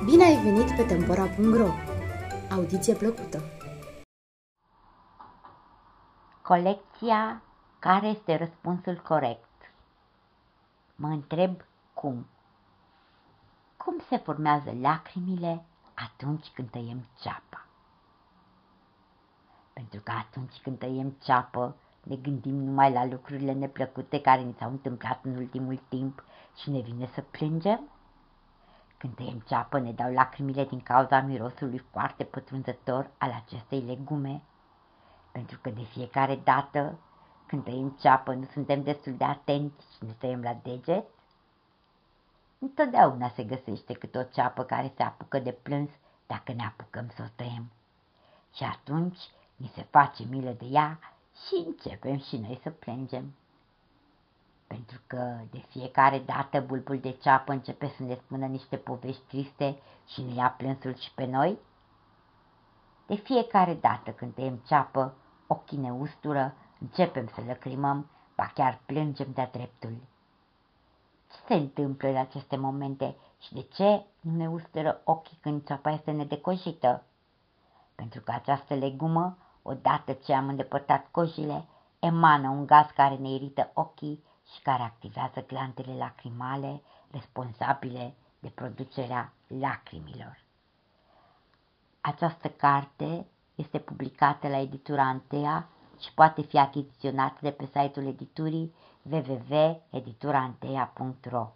ai venit pe Tempora.ro! Audiție plăcută! Colecția Care este răspunsul corect? Mă întreb cum. Cum se formează lacrimile atunci când tăiem ceapa? Pentru că atunci când tăiem ceapă, ne gândim numai la lucrurile neplăcute care ni s-au întâmplat în ultimul timp și ne vine să plângem? Când tăiem ceapă, ne dau lacrimile din cauza mirosului foarte pătrunzător al acestei legume, pentru că de fiecare dată când tăiem ceapă nu suntem destul de atenți și ne tăiem la deget? Întotdeauna se găsește câte o ceapă care se apucă de plâns dacă ne apucăm să o tăiem. Și atunci ni se face milă de ea și începem și noi să plângem pentru că de fiecare dată bulbul de ceapă începe să ne spună niște povești triste și ne ia plânsul și pe noi? De fiecare dată când tăiem ceapă, ochii ne ustură, începem să lăcrimăm, ba chiar plângem de-a dreptul. Ce se întâmplă în aceste momente și de ce nu ne ustură ochii când ceapa este nedecojită? Pentru că această legumă, odată ce am îndepărtat cojile, emană un gaz care ne irită ochii și care activează glandele lacrimale responsabile de producerea lacrimilor. Această carte este publicată la editura Antea și poate fi achiziționată de pe site-ul editurii www.editurantea.ro